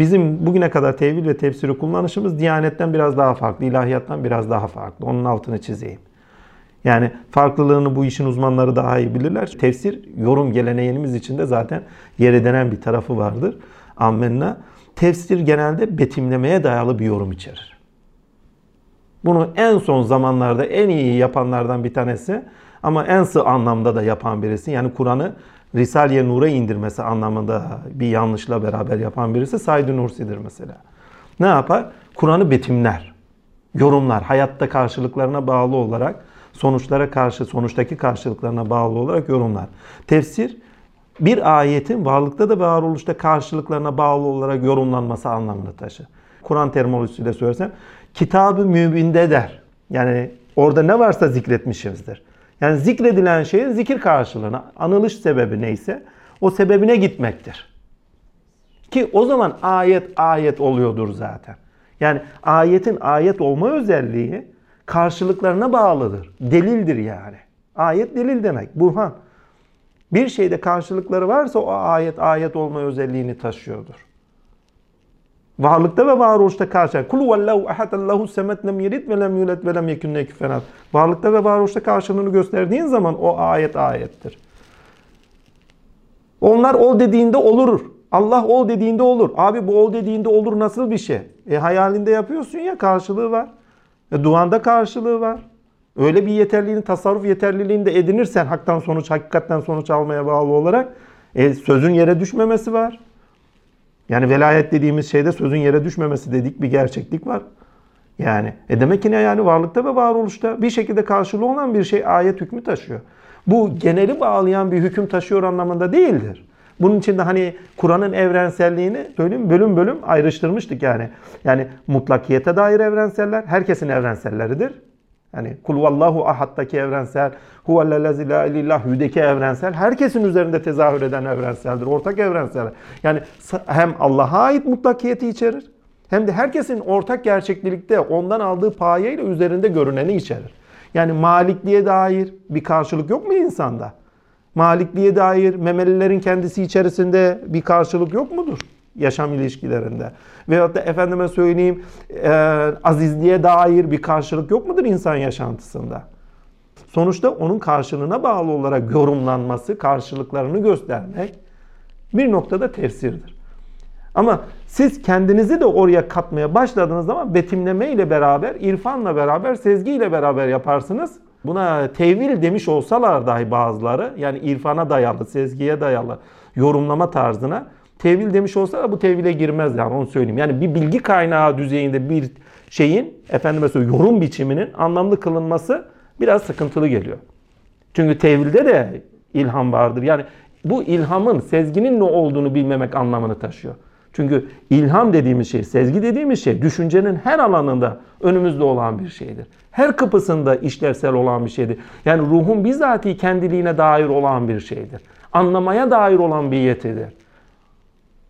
Bizim bugüne kadar tevil ve tefsiri kullanışımız Diyanetten biraz daha farklı, ilahiyattan biraz daha farklı. Onun altını çizeyim. Yani farklılığını bu işin uzmanları daha iyi bilirler. Tefsir, yorum geleneğimiz içinde zaten yer edinen bir tarafı vardır. Ammenna. Tefsir genelde betimlemeye dayalı bir yorum içerir. Bunu en son zamanlarda en iyi yapanlardan bir tanesi ama en sığ anlamda da yapan birisi. Yani Kur'an'ı Risale-i Nur'a indirmesi anlamında bir yanlışla beraber yapan birisi Said Nursi'dir mesela. Ne yapar? Kur'an'ı betimler, yorumlar, hayatta karşılıklarına bağlı olarak, sonuçlara karşı, sonuçtaki karşılıklarına bağlı olarak yorumlar. Tefsir, bir ayetin varlıkta da varoluşta karşılıklarına bağlı olarak yorumlanması anlamını taşır. Kur'an terminolojisiyle söylesem, kitabı mübinde der. Yani orada ne varsa zikretmişizdir. Yani zikredilen şeyin zikir karşılığına, anılış sebebi neyse o sebebine gitmektir. Ki o zaman ayet ayet oluyordur zaten. Yani ayetin ayet olma özelliği karşılıklarına bağlıdır. Delildir yani. Ayet delil demek. Burhan. Bir şeyde karşılıkları varsa o ayet ayet olma özelliğini taşıyordur. Varlıkta ve varoluşta karşı. Kul vallahu ahad Allahu semet lem yelid ve lem yulet ve lem yekun lahu Varlıkta ve varoluşta karşılığını gösterdiğin zaman o ayet ayettir. Onlar ol dediğinde olur. Allah ol dediğinde olur. Abi bu ol dediğinde olur nasıl bir şey? E hayalinde yapıyorsun ya karşılığı var. E duanda karşılığı var. Öyle bir yeterliğini, tasarruf yeterliliğini de edinirsen haktan sonuç, hakikatten sonuç almaya bağlı olarak e, sözün yere düşmemesi var. Yani velayet dediğimiz şeyde sözün yere düşmemesi dedik bir gerçeklik var. Yani e demek ki ne yani varlıkta ve varoluşta bir şekilde karşılığı olan bir şey ayet hükmü taşıyor. Bu geneli bağlayan bir hüküm taşıyor anlamında değildir. Bunun için de hani Kur'an'ın evrenselliğini söyleyeyim bölüm bölüm ayrıştırmıştık yani. Yani mutlakiyete dair evrenseller herkesin evrenselleridir. Yani kul vallahu ahad'daki evrensel, huvellezî la ilillahü'deki evrensel, herkesin üzerinde tezahür eden evrenseldir. Ortak evrensel. Yani hem Allah'a ait mutlakiyeti içerir, hem de herkesin ortak gerçeklikte ondan aldığı payeyle üzerinde görüneni içerir. Yani malikliğe dair bir karşılık yok mu insanda? Malikliğe dair memelilerin kendisi içerisinde bir karşılık yok mudur? Yaşam ilişkilerinde. Veyahut da efendime söyleyeyim e, azizliğe dair bir karşılık yok mudur insan yaşantısında? Sonuçta onun karşılığına bağlı olarak yorumlanması, karşılıklarını göstermek bir noktada tefsirdir. Ama siz kendinizi de oraya katmaya başladığınız zaman betimleme ile beraber, irfanla beraber, sezgi ile beraber yaparsınız. Buna tevil demiş olsalar dahi bazıları, yani irfana dayalı, sezgiye dayalı yorumlama tarzına tevil demiş olsa da bu tevile girmez yani onu söyleyeyim. Yani bir bilgi kaynağı düzeyinde bir şeyin efendime söyleyeyim yorum biçiminin anlamlı kılınması biraz sıkıntılı geliyor. Çünkü tevilde de ilham vardır. Yani bu ilhamın, sezginin ne olduğunu bilmemek anlamını taşıyor. Çünkü ilham dediğimiz şey, sezgi dediğimiz şey düşüncenin her alanında önümüzde olan bir şeydir. Her kapısında işlevsel olan bir şeydir. Yani ruhun bizatihi kendiliğine dair olan bir şeydir. Anlamaya dair olan bir yetidir.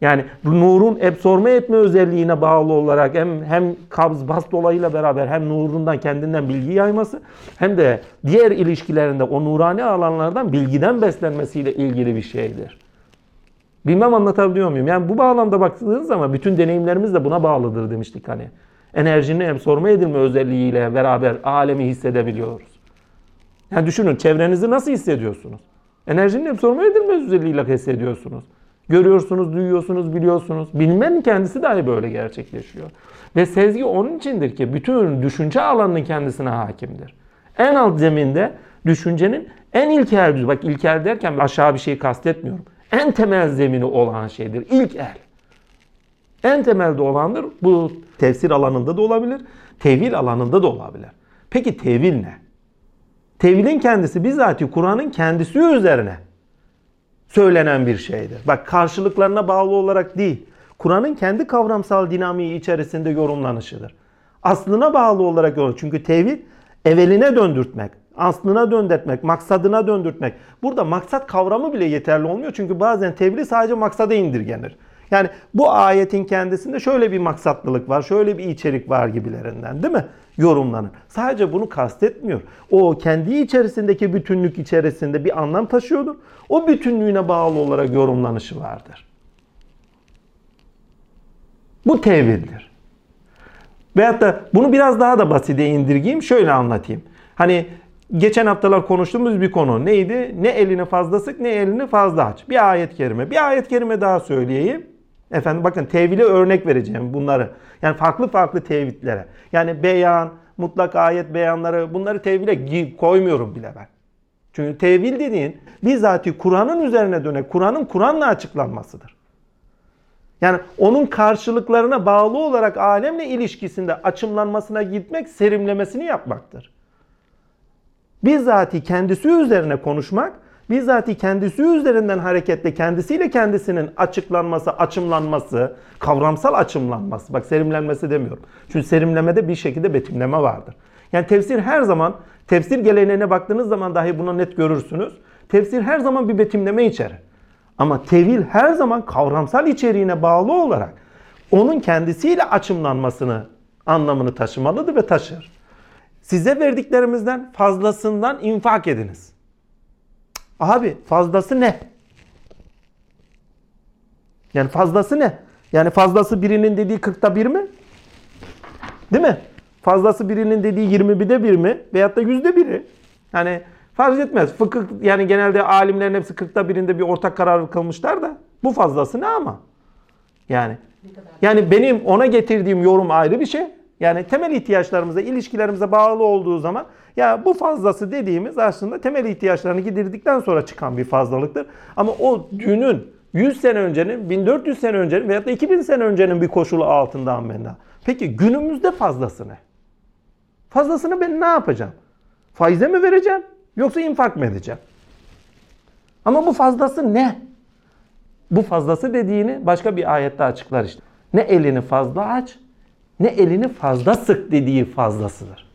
Yani nurun ebsorme etme özelliğine bağlı olarak hem hem kabz bas dolayıyla beraber hem nurundan kendinden bilgi yayması hem de diğer ilişkilerinde o nurani alanlardan bilgiden beslenmesiyle ilgili bir şeydir. Bilmem anlatabiliyor muyum? Yani bu bağlamda baktığınız zaman bütün deneyimlerimiz de buna bağlıdır demiştik hani. Enerjinin ebsorme edilme özelliğiyle beraber alemi hissedebiliyoruz. Yani düşünün çevrenizi nasıl hissediyorsunuz? Enerjinin ebsorme edilme özelliğiyle hissediyorsunuz. Görüyorsunuz, duyuyorsunuz, biliyorsunuz. Bilmenin kendisi dahi böyle gerçekleşiyor. Ve sezgi onun içindir ki bütün düşünce alanının kendisine hakimdir. En alt zeminde düşüncenin en ilkel düzey, bak ilkel derken aşağı bir şey kastetmiyorum. En temel zemini olan şeydir. İlk el. En temelde olandır. Bu tefsir alanında da olabilir, tevil alanında da olabilir. Peki tevil ne? Tevilin kendisi bizatihi Kur'an'ın kendisi üzerine söylenen bir şeydir. Bak karşılıklarına bağlı olarak değil. Kur'an'ın kendi kavramsal dinamiği içerisinde yorumlanışıdır. Aslına bağlı olarak yorum. Çünkü tevhid eveline döndürtmek, aslına döndürtmek, maksadına döndürtmek. Burada maksat kavramı bile yeterli olmuyor. Çünkü bazen tevhid sadece maksada indirgenir. Yani bu ayetin kendisinde şöyle bir maksatlılık var, şöyle bir içerik var gibilerinden değil mi? Yorumlanır. Sadece bunu kastetmiyor. O kendi içerisindeki bütünlük içerisinde bir anlam taşıyordur. O bütünlüğüne bağlı olarak yorumlanışı vardır. Bu tevildir. Veyahut da bunu biraz daha da basite indirgeyim. Şöyle anlatayım. Hani geçen haftalar konuştuğumuz bir konu neydi? Ne elini fazla sık ne elini fazla aç. Bir ayet kerime. Bir ayet kerime daha söyleyeyim. Efendim bakın tevhile örnek vereceğim bunları. Yani farklı farklı tevhidlere. Yani beyan, mutlak ayet beyanları bunları tevhile koymuyorum bile ben. Çünkü tevil dediğin bizzati Kur'an'ın üzerine dönek, Kur'an'ın Kur'an'la açıklanmasıdır. Yani onun karşılıklarına bağlı olarak alemle ilişkisinde açımlanmasına gitmek, serimlemesini yapmaktır. Bizzati kendisi üzerine konuşmak, bizzati kendisi üzerinden hareketle kendisiyle kendisinin açıklanması, açımlanması, kavramsal açımlanması. Bak serimlenmesi demiyorum. Çünkü serimlemede bir şekilde betimleme vardır. Yani tefsir her zaman, tefsir geleneğine baktığınız zaman dahi bunu net görürsünüz. Tefsir her zaman bir betimleme içerir. Ama tevil her zaman kavramsal içeriğine bağlı olarak onun kendisiyle açımlanmasını, anlamını taşımalıdır ve taşır. Size verdiklerimizden fazlasından infak ediniz. Abi fazlası ne? Yani fazlası ne? Yani fazlası birinin dediği 40'ta bir mi? Değil mi? Fazlası birinin dediği 21'de bir mi? Veyahut da yüzde biri. Yani fark etmez. Fıkıh yani genelde alimlerin hepsi 40'ta birinde bir ortak karar kılmışlar da bu fazlası ne ama? Yani yani benim ona getirdiğim yorum ayrı bir şey. Yani temel ihtiyaçlarımıza, ilişkilerimize bağlı olduğu zaman ya bu fazlası dediğimiz aslında temel ihtiyaçlarını gidirdikten sonra çıkan bir fazlalıktır. Ama o dünün 100 sene öncenin, 1400 sene öncenin veyahut da 2000 sene öncenin bir koşulu altında amenna. Peki günümüzde fazlası ne? Fazlasını ben ne yapacağım? Faize mi vereceğim? Yoksa infak mı edeceğim? Ama bu fazlası ne? Bu fazlası dediğini başka bir ayette açıklar işte. Ne elini fazla aç, ne elini fazla sık dediği fazlasıdır.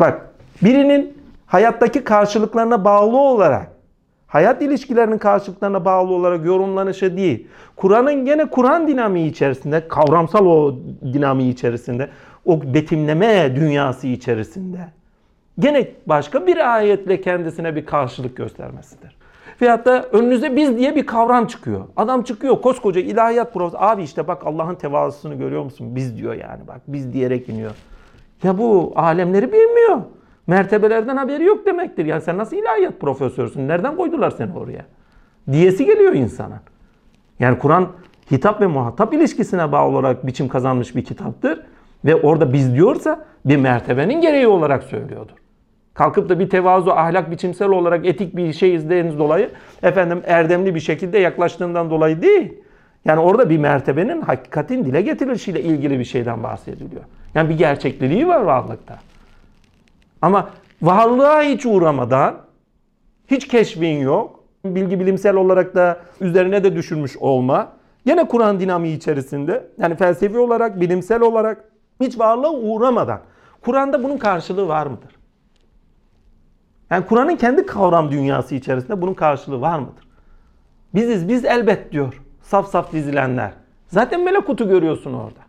Bak birinin hayattaki karşılıklarına bağlı olarak hayat ilişkilerinin karşılıklarına bağlı olarak yorumlanışı değil. Kur'an'ın gene Kur'an dinamiği içerisinde, kavramsal o dinamiği içerisinde, o betimleme dünyası içerisinde gene başka bir ayetle kendisine bir karşılık göstermesidir. Veyahut da önünüze biz diye bir kavram çıkıyor. Adam çıkıyor koskoca ilahiyat profesörü. Abi işte bak Allah'ın tevazusunu görüyor musun? Biz diyor yani bak biz diyerek iniyor. Ya bu alemleri bilmiyor. Mertebelerden haberi yok demektir. Yani sen nasıl ilahiyat profesörsün? Nereden koydular seni oraya? Diyesi geliyor insana. Yani Kur'an hitap ve muhatap ilişkisine bağlı olarak biçim kazanmış bir kitaptır. Ve orada biz diyorsa bir mertebenin gereği olarak söylüyordur. Kalkıp da bir tevazu, ahlak biçimsel olarak etik bir şey izlediğiniz dolayı efendim erdemli bir şekilde yaklaştığından dolayı değil. Yani orada bir mertebenin hakikatin dile getirilişiyle ilgili bir şeyden bahsediliyor. Yani bir gerçekliliği var varlıkta. Ama varlığa hiç uğramadan, hiç keşfin yok, bilgi bilimsel olarak da üzerine de düşünmüş olma, yine Kur'an dinamiği içerisinde, yani felsefi olarak, bilimsel olarak hiç varlığa uğramadan, Kur'an'da bunun karşılığı var mıdır? Yani Kur'an'ın kendi kavram dünyası içerisinde bunun karşılığı var mıdır? Biziz, biz elbet diyor. Saf saf dizilenler. Zaten melekutu görüyorsun orada.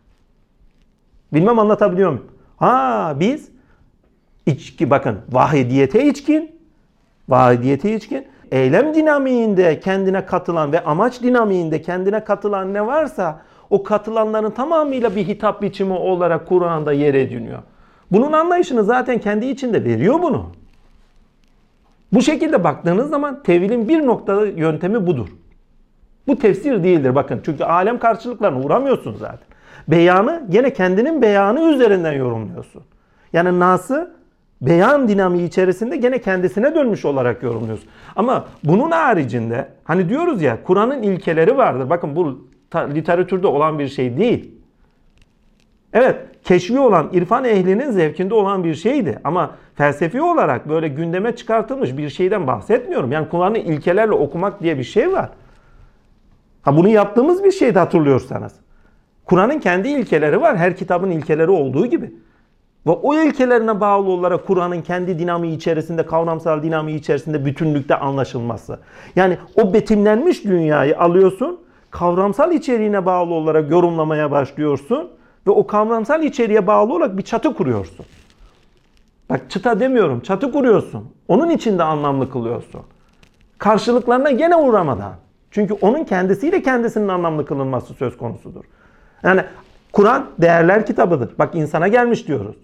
Bilmem anlatabiliyor muyum? Ha biz içki bakın vahidiyete içkin, vahidiyete içkin, eylem dinamiğinde kendine katılan ve amaç dinamiğinde kendine katılan ne varsa o katılanların tamamıyla bir hitap biçimi olarak Kur'an'da yer ediniyor. Bunun anlayışını zaten kendi içinde veriyor bunu. Bu şekilde baktığınız zaman tevilin bir noktada yöntemi budur. Bu tefsir değildir bakın. Çünkü alem karşılıklarına uğramıyorsun zaten. Beyanı gene kendinin beyanı üzerinden yorumluyorsun. Yani Nas'ı beyan dinamiği içerisinde gene kendisine dönmüş olarak yorumluyorsun. Ama bunun haricinde hani diyoruz ya Kur'an'ın ilkeleri vardır. Bakın bu literatürde olan bir şey değil. Evet, keşfi olan irfan ehlinin zevkinde olan bir şeydi. Ama felsefi olarak böyle gündeme çıkartılmış bir şeyden bahsetmiyorum. Yani Kur'an'ı ilkelerle okumak diye bir şey var. Ha bunu yaptığımız bir şeydi hatırlıyorsanız. Kur'an'ın kendi ilkeleri var. Her kitabın ilkeleri olduğu gibi. Ve o ilkelerine bağlı olarak Kur'an'ın kendi dinamiği içerisinde, kavramsal dinamiği içerisinde bütünlükte anlaşılması. Yani o betimlenmiş dünyayı alıyorsun, kavramsal içeriğine bağlı olarak yorumlamaya başlıyorsun ve o kavramsal içeriğe bağlı olarak bir çatı kuruyorsun. Bak çıta demiyorum, çatı kuruyorsun. Onun içinde anlamlı kılıyorsun. Karşılıklarına gene uğramadan. Çünkü onun kendisiyle kendisinin anlamlı kılınması söz konusudur. Yani Kur'an değerler kitabıdır. Bak insana gelmiş diyoruz.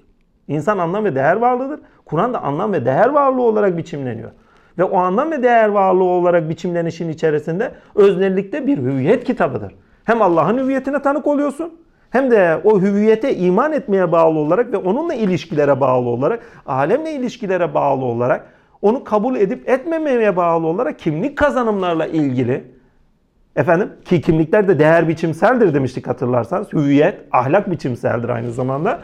İnsan anlam ve değer varlığıdır. Kur'an da anlam ve değer varlığı olarak biçimleniyor. Ve o anlam ve değer varlığı olarak biçimlenişin içerisinde öznellikte bir hüviyet kitabıdır. Hem Allah'ın hüviyetine tanık oluyorsun hem de o hüviyete iman etmeye bağlı olarak ve onunla ilişkilere bağlı olarak, alemle ilişkilere bağlı olarak, onu kabul edip etmemeye bağlı olarak kimlik kazanımlarla ilgili efendim ki kimlikler de değer biçimseldir demiştik hatırlarsanız. Hüviyet, ahlak biçimseldir aynı zamanda.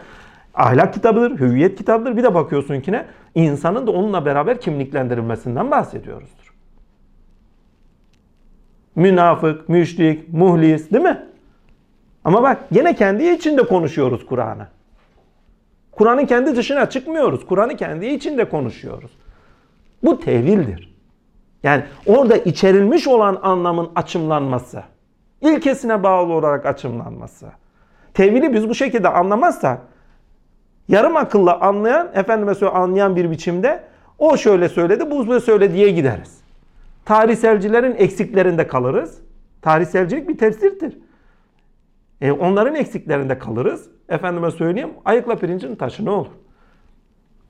Ahlak kitabıdır, hüviyet kitabıdır. Bir de bakıyorsun ki ne? İnsanın da onunla beraber kimliklendirilmesinden bahsediyoruzdur. Münafık, müşrik, muhlis değil mi? Ama bak yine kendi içinde konuşuyoruz Kur'an'ı. Kur'an'ın kendi dışına çıkmıyoruz. Kur'an'ı kendi içinde konuşuyoruz. Bu tevildir. Yani orada içerilmiş olan anlamın açımlanması. ilkesine bağlı olarak açımlanması. Tevili biz bu şekilde anlamazsak yarım akılla anlayan, efendime söyle anlayan bir biçimde o şöyle söyledi, bu böyle söyledi diye gideriz. Tarihselcilerin eksiklerinde kalırız. Tarihselcilik bir tefsirdir. E, onların eksiklerinde kalırız. Efendime söyleyeyim ayıkla pirincin taşı ne olur?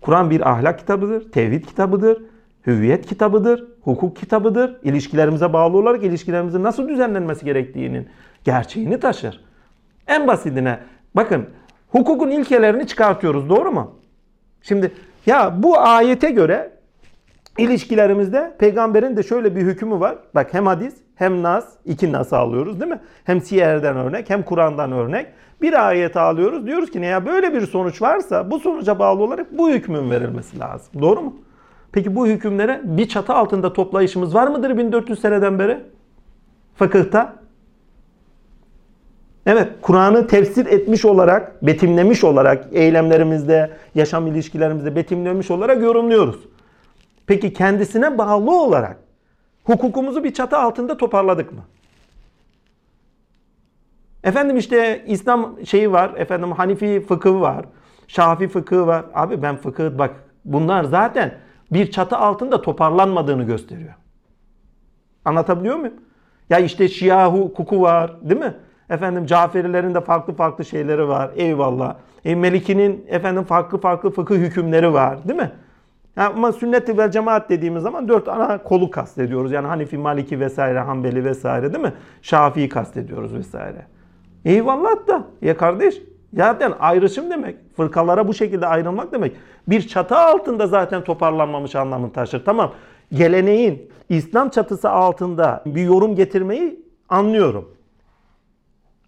Kur'an bir ahlak kitabıdır, tevhid kitabıdır, hüviyet kitabıdır, hukuk kitabıdır. İlişkilerimize bağlı olarak ilişkilerimizin nasıl düzenlenmesi gerektiğinin gerçeğini taşır. En basitine bakın hukukun ilkelerini çıkartıyoruz doğru mu? Şimdi ya bu ayete göre ilişkilerimizde peygamberin de şöyle bir hükmü var. Bak hem hadis hem nas, iki nas alıyoruz değil mi? Hem siyerden örnek hem Kur'an'dan örnek. Bir ayet alıyoruz. Diyoruz ki ne ya böyle bir sonuç varsa bu sonuca bağlı olarak bu hükmün verilmesi lazım. Doğru mu? Peki bu hükümlere bir çatı altında toplayışımız var mıdır 1400 seneden beri? Fıkıhta. Evet, Kur'an'ı tefsir etmiş olarak, betimlemiş olarak eylemlerimizde, yaşam ilişkilerimizde betimlemiş olarak yorumluyoruz. Peki kendisine bağlı olarak hukukumuzu bir çatı altında toparladık mı? Efendim işte İslam şeyi var, efendim Hanifi fıkıhı var, Şafi fıkıhı var. Abi ben fıkıh bak bunlar zaten bir çatı altında toparlanmadığını gösteriyor. Anlatabiliyor muyum? Ya işte Şia hukuku var değil mi? Efendim Caferilerin de farklı farklı şeyleri var. Eyvallah. E, Meliki'nin efendim farklı farklı fıkıh hükümleri var değil mi? Yani ama sünnet ve cemaat dediğimiz zaman dört ana kolu kastediyoruz. Yani Hanifi, Maliki vesaire, Hanbeli vesaire değil mi? Şafii kastediyoruz vesaire. Eyvallah da ya kardeş zaten ayrışım demek. Fırkalara bu şekilde ayrılmak demek. Bir çatı altında zaten toparlanmamış anlamını taşır. Tamam geleneğin İslam çatısı altında bir yorum getirmeyi anlıyorum.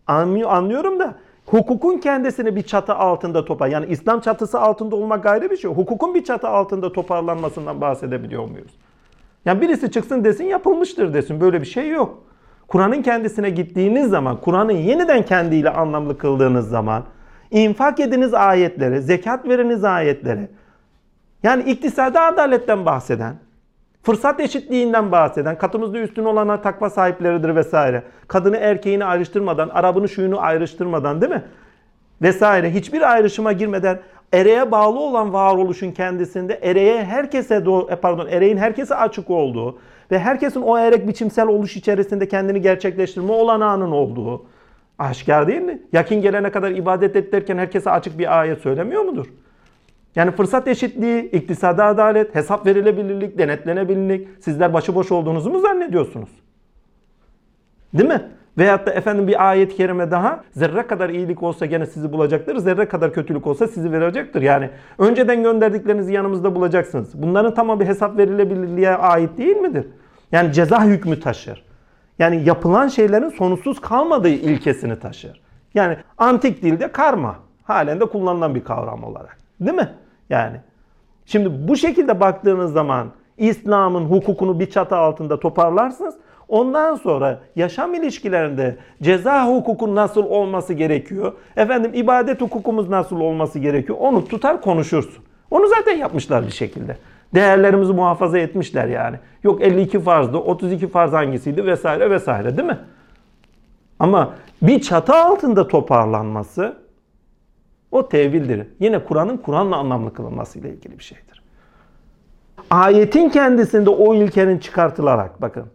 Anlıyorum da hukukun kendisini bir çatı altında topar. Yani İslam çatısı altında olmak gayrı bir şey. Hukukun bir çatı altında toparlanmasından bahsedebiliyor muyuz? Yani birisi çıksın desin yapılmıştır desin. Böyle bir şey yok. Kur'an'ın kendisine gittiğiniz zaman, Kur'an'ı yeniden kendiyle anlamlı kıldığınız zaman, infak ediniz ayetleri, zekat veriniz ayetleri, yani iktisadi adaletten bahseden, fırsat eşitliğinden bahseden, katımızda üstün olana takva sahipleridir vesaire. Kadını erkeğini ayrıştırmadan, Arabını şuyunu ayrıştırmadan değil mi? Vesaire. Hiçbir ayrışıma girmeden ereğe bağlı olan varoluşun kendisinde ereğe herkese e, pardon ereğin herkese açık olduğu ve herkesin o erek biçimsel oluş içerisinde kendini gerçekleştirme olanağının olduğu aşikar değil mi? Yakin gelene kadar ibadet et derken herkese açık bir ayet söylemiyor mudur? Yani fırsat eşitliği, iktisadi adalet, hesap verilebilirlik, denetlenebilirlik. Sizler başıboş olduğunuzu mu zannediyorsunuz? Değil mi? Veyahut da efendim bir ayet-i kerime daha zerre kadar iyilik olsa gene sizi bulacaktır. Zerre kadar kötülük olsa sizi verecektir. Yani önceden gönderdiklerinizi yanımızda bulacaksınız. Bunların tamamı hesap verilebilirliğe ait değil midir? Yani ceza hükmü taşır. Yani yapılan şeylerin sonsuz kalmadığı ilkesini taşır. Yani antik dilde karma halen de kullanılan bir kavram olarak. Değil mi? Yani şimdi bu şekilde baktığınız zaman İslam'ın hukukunu bir çatı altında toparlarsınız. Ondan sonra yaşam ilişkilerinde ceza hukukun nasıl olması gerekiyor? Efendim ibadet hukukumuz nasıl olması gerekiyor? Onu tutar konuşursun. Onu zaten yapmışlar bir şekilde. Değerlerimizi muhafaza etmişler yani. Yok 52 farzdı, 32 farz hangisiydi vesaire vesaire değil mi? Ama bir çatı altında toparlanması o tevildir. Yine Kur'an'ın Kur'an'la anlamlı kılınması ile ilgili bir şeydir. Ayetin kendisinde o ilkenin çıkartılarak bakın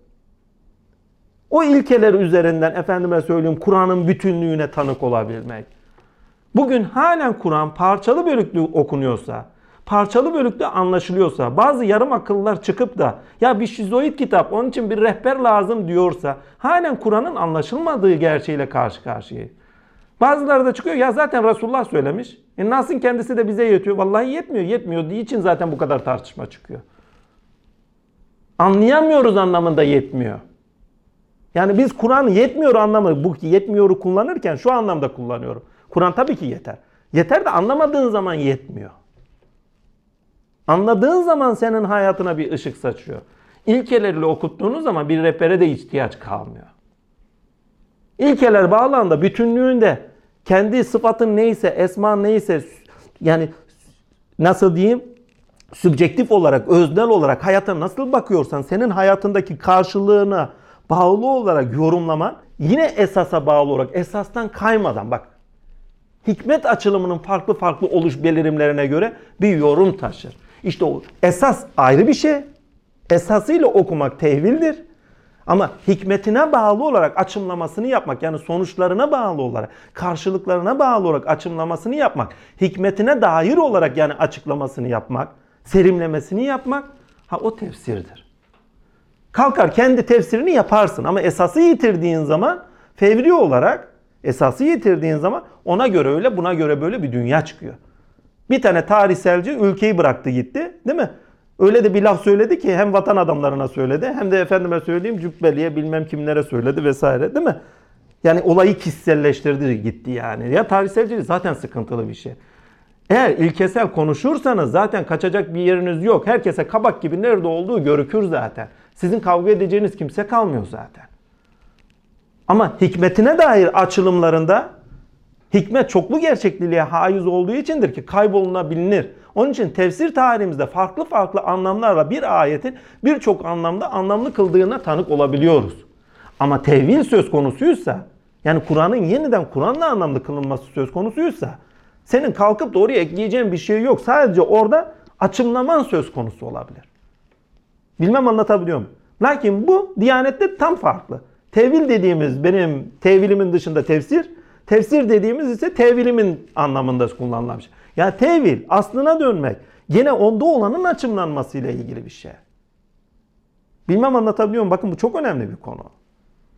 O ilkeler üzerinden efendime söyleyeyim Kur'an'ın bütünlüğüne tanık olabilmek. Bugün halen Kur'an parçalı bölüklü okunuyorsa, parçalı bölüklü anlaşılıyorsa, bazı yarım akıllılar çıkıp da ya bir şizoid kitap onun için bir rehber lazım diyorsa, halen Kur'an'ın anlaşılmadığı gerçeğiyle karşı karşıyayız. Bazıları da çıkıyor ya zaten Resulullah söylemiş. E Nas'ın kendisi de bize yetiyor. Vallahi yetmiyor. Yetmiyor diye için zaten bu kadar tartışma çıkıyor. Anlayamıyoruz anlamında yetmiyor. Yani biz Kur'an yetmiyor anlamı bu yetmiyoru kullanırken şu anlamda kullanıyorum. Kur'an tabii ki yeter. Yeter de anlamadığın zaman yetmiyor. Anladığın zaman senin hayatına bir ışık saçıyor. İlkeleriyle okuttuğunuz zaman bir rehbere de ihtiyaç kalmıyor. İlkeler bağlamda bütünlüğünde kendi sıfatın neyse, esma neyse yani nasıl diyeyim sübjektif olarak, öznel olarak hayata nasıl bakıyorsan senin hayatındaki karşılığına bağlı olarak yorumlaman yine esasa bağlı olarak esastan kaymadan bak hikmet açılımının farklı farklı oluş belirimlerine göre bir yorum taşır. İşte o esas ayrı bir şey. Esasıyla okumak tevhildir. Ama hikmetine bağlı olarak açımlamasını yapmak yani sonuçlarına bağlı olarak, karşılıklarına bağlı olarak açımlamasını yapmak, hikmetine dair olarak yani açıklamasını yapmak, serimlemesini yapmak ha o tefsirdir. Kalkar kendi tefsirini yaparsın ama esası yitirdiğin zaman fevri olarak esası yitirdiğin zaman ona göre öyle buna göre böyle bir dünya çıkıyor. Bir tane tarihselci ülkeyi bıraktı gitti değil mi? Öyle de bir laf söyledi ki hem vatan adamlarına söyledi hem de efendime söyleyeyim cübbeliye bilmem kimlere söyledi vesaire değil mi? Yani olayı kişiselleştirdi gitti yani. Ya tarihselcilik zaten sıkıntılı bir şey. Eğer ilkesel konuşursanız zaten kaçacak bir yeriniz yok. Herkese kabak gibi nerede olduğu görükür zaten. Sizin kavga edeceğiniz kimse kalmıyor zaten. Ama hikmetine dair açılımlarında hikmet çoklu gerçekliğe haiz olduğu içindir ki kaybolunabilir. Onun için tefsir tarihimizde farklı farklı anlamlarla bir ayetin birçok anlamda anlamlı kıldığına tanık olabiliyoruz. Ama tevil söz konusuysa yani Kur'an'ın yeniden Kur'an'la anlamlı kılınması söz konusuysa senin kalkıp da oraya ekleyeceğin bir şey yok. Sadece orada açımlaman söz konusu olabilir. Bilmem anlatabiliyor muyum? Lakin bu Diyanet'te tam farklı. Tevil dediğimiz benim tevilimin dışında tefsir, tefsir dediğimiz ise tevilimin anlamında kullanılan bir şey. Yani tevil aslına dönmek gene onda olanın açımlanmasıyla ilgili bir şey. Bilmem anlatabiliyor muyum? Bakın bu çok önemli bir konu.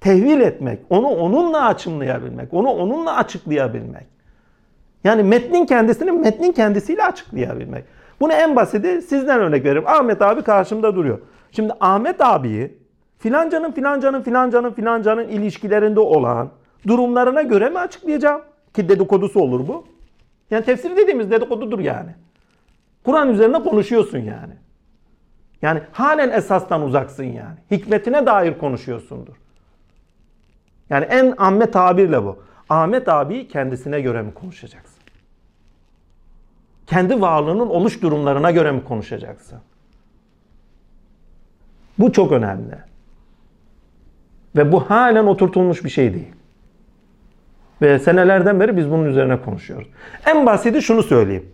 Tehvil etmek, onu onunla açımlayabilmek, onu onunla açıklayabilmek. Yani metnin kendisini metnin kendisiyle açıklayabilmek. Bunu en basiti sizden örnek veririm. Ahmet abi karşımda duruyor. Şimdi Ahmet abiyi filancanın filancanın filancanın filancanın ilişkilerinde olan durumlarına göre mi açıklayacağım? Ki dedikodusu olur bu. Yani tefsir dediğimiz dedikodudur yani. Kur'an üzerine konuşuyorsun yani. Yani halen esastan uzaksın yani. Hikmetine dair konuşuyorsundur. Yani en amme tabirle bu. Ahmet abi kendisine göre mi konuşacaksın? Kendi varlığının oluş durumlarına göre mi konuşacaksın? Bu çok önemli. Ve bu halen oturtulmuş bir şey değil. Ve senelerden beri biz bunun üzerine konuşuyoruz. En basiti şunu söyleyeyim.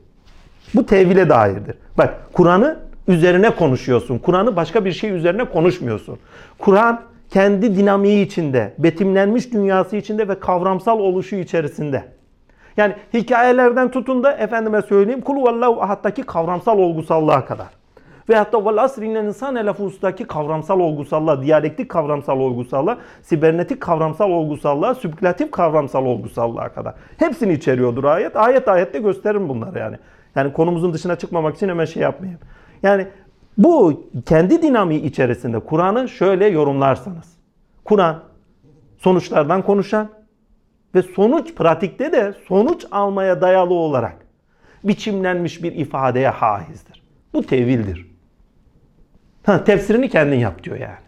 Bu tevhile dairdir. Bak Kur'an'ı üzerine konuşuyorsun. Kur'an'ı başka bir şey üzerine konuşmuyorsun. Kur'an kendi dinamiği içinde, betimlenmiş dünyası içinde ve kavramsal oluşu içerisinde. Yani hikayelerden tutun da efendime söyleyeyim kul vallahu ahad'taki kavramsal olgusallığa kadar. Ve hatta vel asrinen insan elafustaki kavramsal olgusallığa, diyalektik kavramsal olgusallığa, sibernetik kavramsal olgusallığa, sübülatif kavramsal olgusallığa kadar. Hepsini içeriyordur ayet. Ayet ayette gösteririm bunları yani. Yani konumuzun dışına çıkmamak için hemen şey yapmayayım. Yani bu kendi dinamiği içerisinde Kur'an'ı şöyle yorumlarsanız. Kur'an sonuçlardan konuşan ve sonuç pratikte de sonuç almaya dayalı olarak biçimlenmiş bir ifadeye haizdir. Bu tevildir. Ha, tefsirini kendin yap diyor yani.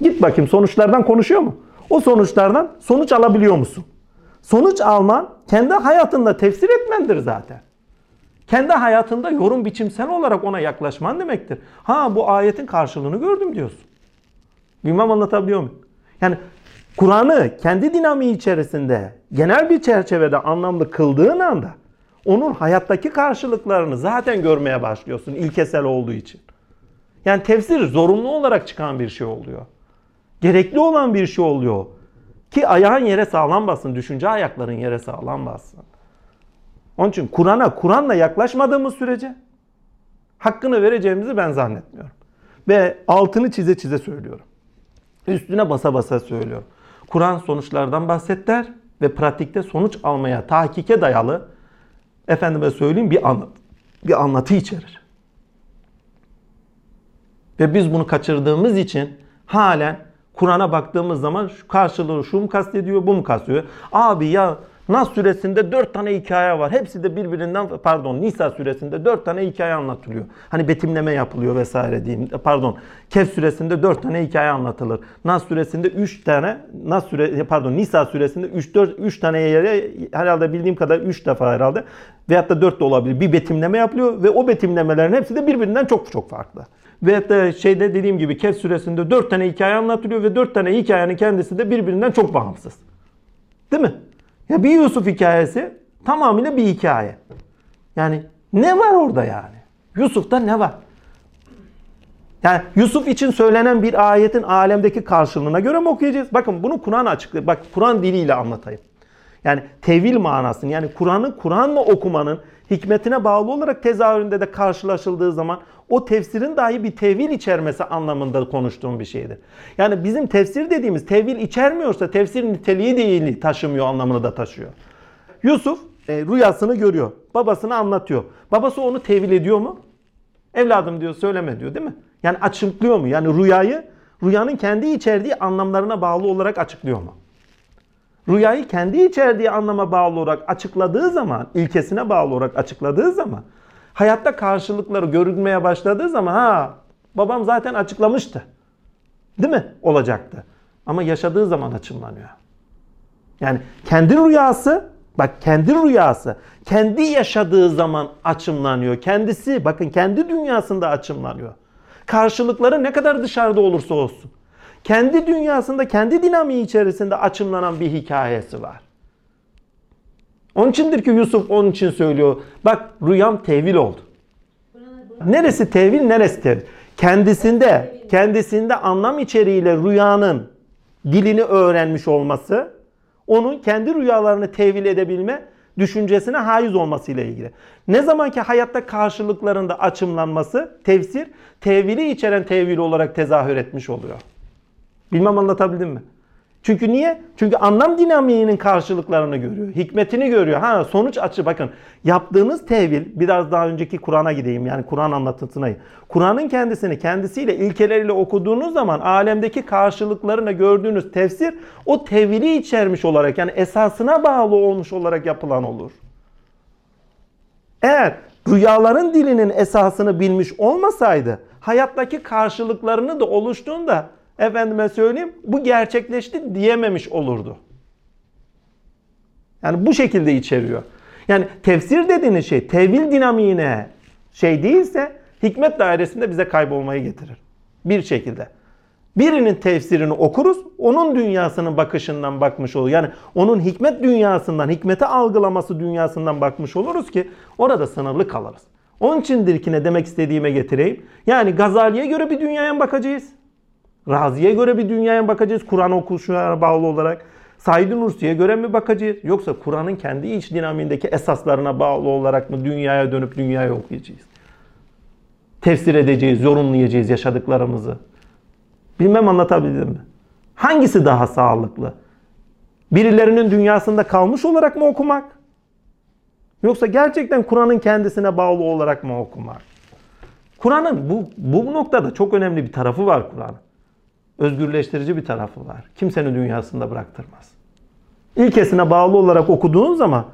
Git bakayım sonuçlardan konuşuyor mu? O sonuçlardan sonuç alabiliyor musun? Sonuç alman kendi hayatında tefsir etmendir zaten. Kendi hayatında yorum biçimsel olarak ona yaklaşman demektir. Ha bu ayetin karşılığını gördüm diyorsun. Bilmem anlatabiliyor muyum? Yani Kur'an'ı kendi dinamiği içerisinde genel bir çerçevede anlamlı kıldığın anda onun hayattaki karşılıklarını zaten görmeye başlıyorsun ilkesel olduğu için. Yani tefsir zorunlu olarak çıkan bir şey oluyor. Gerekli olan bir şey oluyor. Ki ayağın yere sağlam bassın. Düşünce ayakların yere sağlam bassın. Onun için Kur'an'a Kur'an'la yaklaşmadığımız sürece hakkını vereceğimizi ben zannetmiyorum. Ve altını çize çize söylüyorum. Üstüne basa basa söylüyorum. Kur'an sonuçlardan bahset ve pratikte sonuç almaya, tahkike dayalı efendime söyleyeyim bir anlat, bir anlatı içerir. Ve biz bunu kaçırdığımız için halen Kur'an'a baktığımız zaman şu karşılığı şu mu kastediyor, bu mu kastediyor? Abi ya Nas suresinde dört tane hikaye var. Hepsi de birbirinden pardon Nisa suresinde dört tane hikaye anlatılıyor. Hani betimleme yapılıyor vesaire diyeyim. Pardon. Kehf suresinde dört tane hikaye anlatılır. Nas suresinde üç tane Nas sure pardon Nisa suresinde üç dört üç tane yere herhalde bildiğim kadar üç defa herhalde veyahut da dört de olabilir. Bir betimleme yapılıyor ve o betimlemelerin hepsi de birbirinden çok çok farklı. Ve da şeyde dediğim gibi Kehf suresinde dört tane hikaye anlatılıyor ve dört tane hikayenin kendisi de birbirinden çok bağımsız. Değil mi? Ya bir Yusuf hikayesi tamamıyla bir hikaye. Yani ne var orada yani? Yusuf'ta ne var? Yani Yusuf için söylenen bir ayetin alemdeki karşılığına göre mi okuyacağız? Bakın bunu Kur'an açıklıyor. Bak Kur'an diliyle anlatayım. Yani tevil manasını yani Kur'an'ı Kur'an'la okumanın hikmetine bağlı olarak tezahüründe de karşılaşıldığı zaman o tefsirin dahi bir tevil içermesi anlamında konuştuğum bir şeydir. Yani bizim tefsir dediğimiz tevil içermiyorsa tefsir niteliği değil taşımıyor anlamını da taşıyor. Yusuf e, rüyasını görüyor. Babasına anlatıyor. Babası onu tevil ediyor mu? Evladım diyor söyleme diyor değil mi? Yani açıklıyor mu? Yani rüyayı rüyanın kendi içerdiği anlamlarına bağlı olarak açıklıyor mu? Rüyayı kendi içerdiği anlama bağlı olarak açıkladığı zaman, ilkesine bağlı olarak açıkladığı zaman, hayatta karşılıkları görünmeye başladığı zaman ha babam zaten açıklamıştı. Değil mi? Olacaktı. Ama yaşadığı zaman açımlanıyor. Yani kendi rüyası, bak kendi rüyası, kendi yaşadığı zaman açımlanıyor. Kendisi, bakın kendi dünyasında açımlanıyor. Karşılıkları ne kadar dışarıda olursa olsun kendi dünyasında, kendi dinamiği içerisinde açımlanan bir hikayesi var. Onun içindir ki Yusuf onun için söylüyor. Bak rüyam tevil oldu. Neresi tevil, neresi tevil? Kendisinde, kendisinde anlam içeriğiyle rüyanın dilini öğrenmiş olması, onun kendi rüyalarını tevil edebilme düşüncesine haiz olmasıyla ilgili. Ne zamanki hayatta karşılıklarında açımlanması, tefsir, tevili içeren tevil olarak tezahür etmiş oluyor. Bilmem anlatabildim mi? Çünkü niye? Çünkü anlam dinamiğinin karşılıklarını görüyor. Hikmetini görüyor. Ha sonuç açı bakın. Yaptığınız tevil biraz daha önceki Kur'an'a gideyim. Yani Kur'an anlatısına. Kur'an'ın kendisini kendisiyle ilkeleriyle okuduğunuz zaman alemdeki karşılıklarını gördüğünüz tefsir o tevili içermiş olarak yani esasına bağlı olmuş olarak yapılan olur. Eğer rüyaların dilinin esasını bilmiş olmasaydı hayattaki karşılıklarını da oluştuğunda efendime söyleyeyim bu gerçekleşti diyememiş olurdu. Yani bu şekilde içeriyor. Yani tefsir dediğiniz şey tevil dinamiğine şey değilse hikmet dairesinde bize kaybolmayı getirir. Bir şekilde. Birinin tefsirini okuruz, onun dünyasının bakışından bakmış olur. Yani onun hikmet dünyasından, hikmeti algılaması dünyasından bakmış oluruz ki orada sınırlı kalırız. Onun içindir ki ne demek istediğime getireyim. Yani Gazali'ye göre bir dünyaya bakacağız. Razi'ye göre bir dünyaya bakacağız Kur'an okuşuna bağlı olarak. Said Nursi'ye göre mi bakacağız? Yoksa Kur'an'ın kendi iç dinamiğindeki esaslarına bağlı olarak mı dünyaya dönüp dünyayı okuyacağız? Tefsir edeceğiz, yorumlayacağız yaşadıklarımızı. Bilmem anlatabildim mi? Hangisi daha sağlıklı? Birilerinin dünyasında kalmış olarak mı okumak? Yoksa gerçekten Kur'an'ın kendisine bağlı olarak mı okumak? Kur'an'ın bu, bu noktada çok önemli bir tarafı var Kur'an'ın özgürleştirici bir tarafı var. Kimsenin dünyasında bıraktırmaz. İlkesine bağlı olarak okuduğun zaman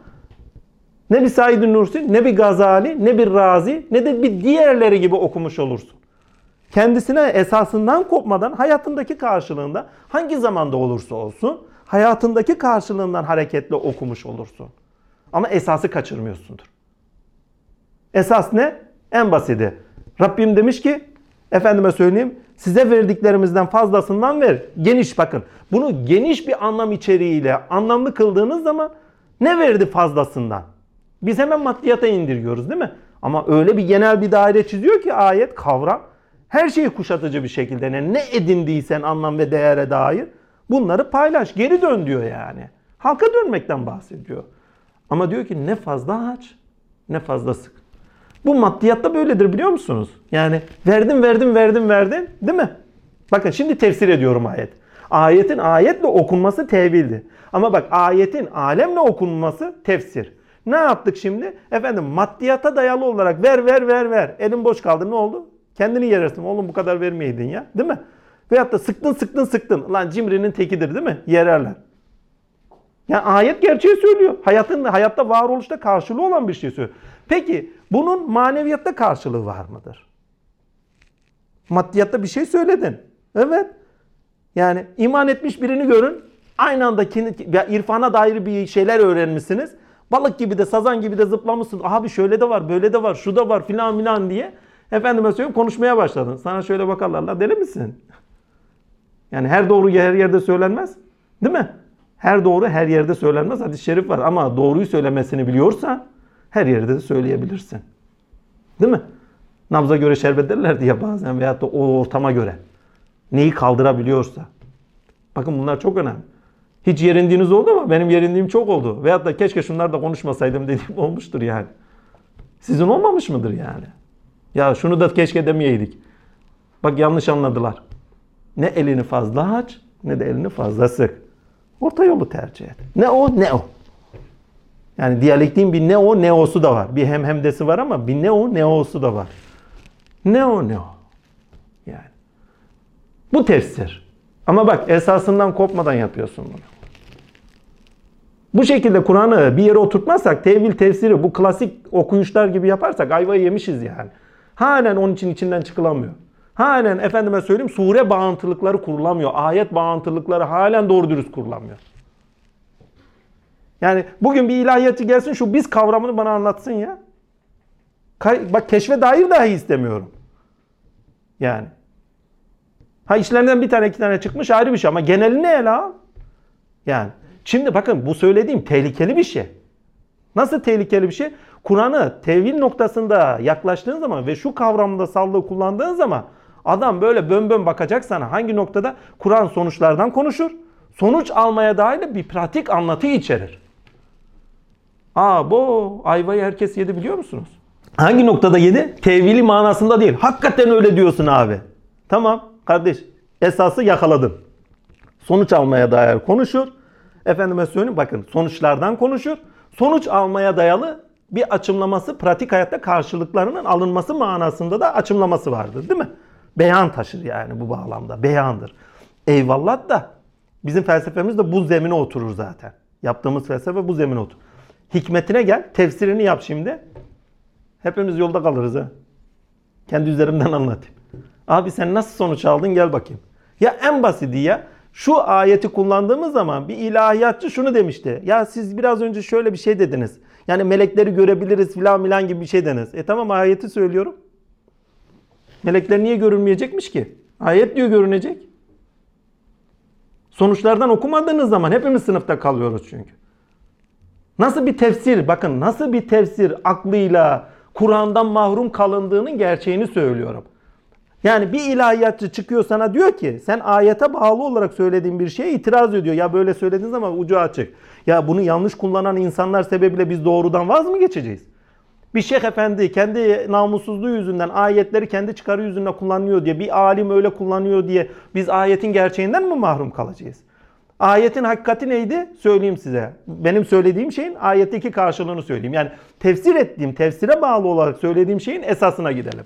ne bir Said Nursi, ne bir Gazali, ne bir Razi, ne de bir diğerleri gibi okumuş olursun. Kendisine esasından kopmadan hayatındaki karşılığında hangi zamanda olursa olsun hayatındaki karşılığından hareketle okumuş olursun. Ama esası kaçırmıyorsundur. Esas ne? En basiti. Rabbim demiş ki efendime söyleyeyim size verdiklerimizden fazlasından ver. Geniş bakın. Bunu geniş bir anlam içeriğiyle anlamlı kıldığınız zaman ne verdi fazlasından? Biz hemen maddiyata indiriyoruz değil mi? Ama öyle bir genel bir daire çiziyor ki ayet, kavram. Her şeyi kuşatıcı bir şekilde ne, ne edindiysen anlam ve değere dair bunları paylaş. Geri dön diyor yani. Halka dönmekten bahsediyor. Ama diyor ki ne fazla aç ne fazla sık. Bu maddiyatta böyledir biliyor musunuz? Yani verdim verdim verdim verdim değil mi? Bakın şimdi tefsir ediyorum ayet. Ayetin ayetle okunması tevildi. Ama bak ayetin alemle okunması tefsir. Ne yaptık şimdi? Efendim maddiyata dayalı olarak ver ver ver ver. Elin boş kaldı ne oldu? Kendini yerersin. Oğlum bu kadar vermeyeydin ya. Değil mi? Veyahut da sıktın sıktın sıktın. Lan cimrinin tekidir değil mi? Yererler. Yani ayet gerçeği söylüyor. Hayatın hayatta varoluşta karşılığı olan bir şey söylüyor. Peki bunun maneviyatta karşılığı var mıdır? Maddiyatta bir şey söyledin. Evet. Yani iman etmiş birini görün. Aynı anda irfana dair bir şeyler öğrenmişsiniz. Balık gibi de sazan gibi de zıplamışsın. Abi şöyle de var, böyle de var, şu da var filan filan diye. Efendime söyleyeyim konuşmaya başladın. Sana şöyle bakarlar. La deli misin? Yani her doğru her yerde söylenmez. Değil mi? Her doğru her yerde söylenmez. Hadis-i şerif var ama doğruyu söylemesini biliyorsa her yerde de söyleyebilirsin. Değil mi? Nabza göre şerbet derler diye bazen veyahut da o ortama göre. Neyi kaldırabiliyorsa. Bakın bunlar çok önemli. Hiç yerindiğiniz oldu mu? Benim yerindiğim çok oldu. Veyahut da keşke şunlar da konuşmasaydım dediğim olmuştur yani. Sizin olmamış mıdır yani? Ya şunu da keşke demeyeydik. Bak yanlış anladılar. Ne elini fazla aç ne de elini fazla sık. Orta yolu tercih et. Ne o ne o. Yani diyalektiğin bir ne o ne o'su da var. Bir hem hemdesi var ama bir ne o ne o'su da var. Ne o ne o. Yani. Bu tefsir. Ama bak esasından kopmadan yapıyorsun bunu. Bu şekilde Kur'an'ı bir yere oturtmazsak tevil tefsiri bu klasik okuyuşlar gibi yaparsak ayvayı yemişiz yani. Halen onun için içinden çıkılamıyor. Halen efendime söyleyeyim sure bağıntılıkları kurulamıyor. Ayet bağıntılıkları halen doğru dürüst kurulamıyor. Yani bugün bir ilahiyatçı gelsin şu biz kavramını bana anlatsın ya. Bak keşfe dair dahi istemiyorum. Yani. Ha işlerinden bir tane iki tane çıkmış ayrı bir şey ama genelini ele al. Yani. Şimdi bakın bu söylediğim tehlikeli bir şey. Nasıl tehlikeli bir şey? Kur'an'ı tevil noktasında yaklaştığın zaman ve şu kavramda sallığı kullandığın zaman adam böyle bön bön bakacak sana. Hangi noktada? Kur'an sonuçlardan konuşur. Sonuç almaya dair bir pratik anlatı içerir. Aa bu ayvayı herkes yedi biliyor musunuz? Hangi noktada yedi? Tevili manasında değil. Hakikaten öyle diyorsun abi. Tamam kardeş esası yakaladın. Sonuç almaya dair konuşur. Efendime söyleyeyim bakın sonuçlardan konuşur. Sonuç almaya dayalı bir açımlaması pratik hayatta karşılıklarının alınması manasında da açımlaması vardır değil mi? Beyan taşır yani bu bağlamda. Beyandır. Eyvallah da bizim felsefemiz de bu zemine oturur zaten. Yaptığımız felsefe bu zemine oturur. Hikmetine gel, tefsirini yap şimdi. Hepimiz yolda kalırız ha. Kendi üzerimden anlatayım. Abi sen nasıl sonuç aldın gel bakayım. Ya en basiti ya şu ayeti kullandığımız zaman bir ilahiyatçı şunu demişti. Ya siz biraz önce şöyle bir şey dediniz. Yani melekleri görebiliriz filan filan gibi bir şey dediniz. E tamam ayeti söylüyorum. Melekler niye görünmeyecekmiş ki? Ayet diyor görünecek. Sonuçlardan okumadığınız zaman hepimiz sınıfta kalıyoruz çünkü. Nasıl bir tefsir, bakın nasıl bir tefsir aklıyla Kur'an'dan mahrum kalındığının gerçeğini söylüyorum. Yani bir ilahiyatçı çıkıyor sana diyor ki sen ayete bağlı olarak söylediğin bir şeye itiraz ediyor. Ya böyle söylediğiniz zaman ucu açık. Ya bunu yanlış kullanan insanlar sebebiyle biz doğrudan vaz mı geçeceğiz? Bir şeyh efendi kendi namussuzluğu yüzünden ayetleri kendi çıkarı yüzünden kullanıyor diye bir alim öyle kullanıyor diye biz ayetin gerçeğinden mi mahrum kalacağız? Ayetin hakikati neydi? Söyleyeyim size. Benim söylediğim şeyin ayetteki karşılığını söyleyeyim. Yani tefsir ettiğim, tefsire bağlı olarak söylediğim şeyin esasına gidelim.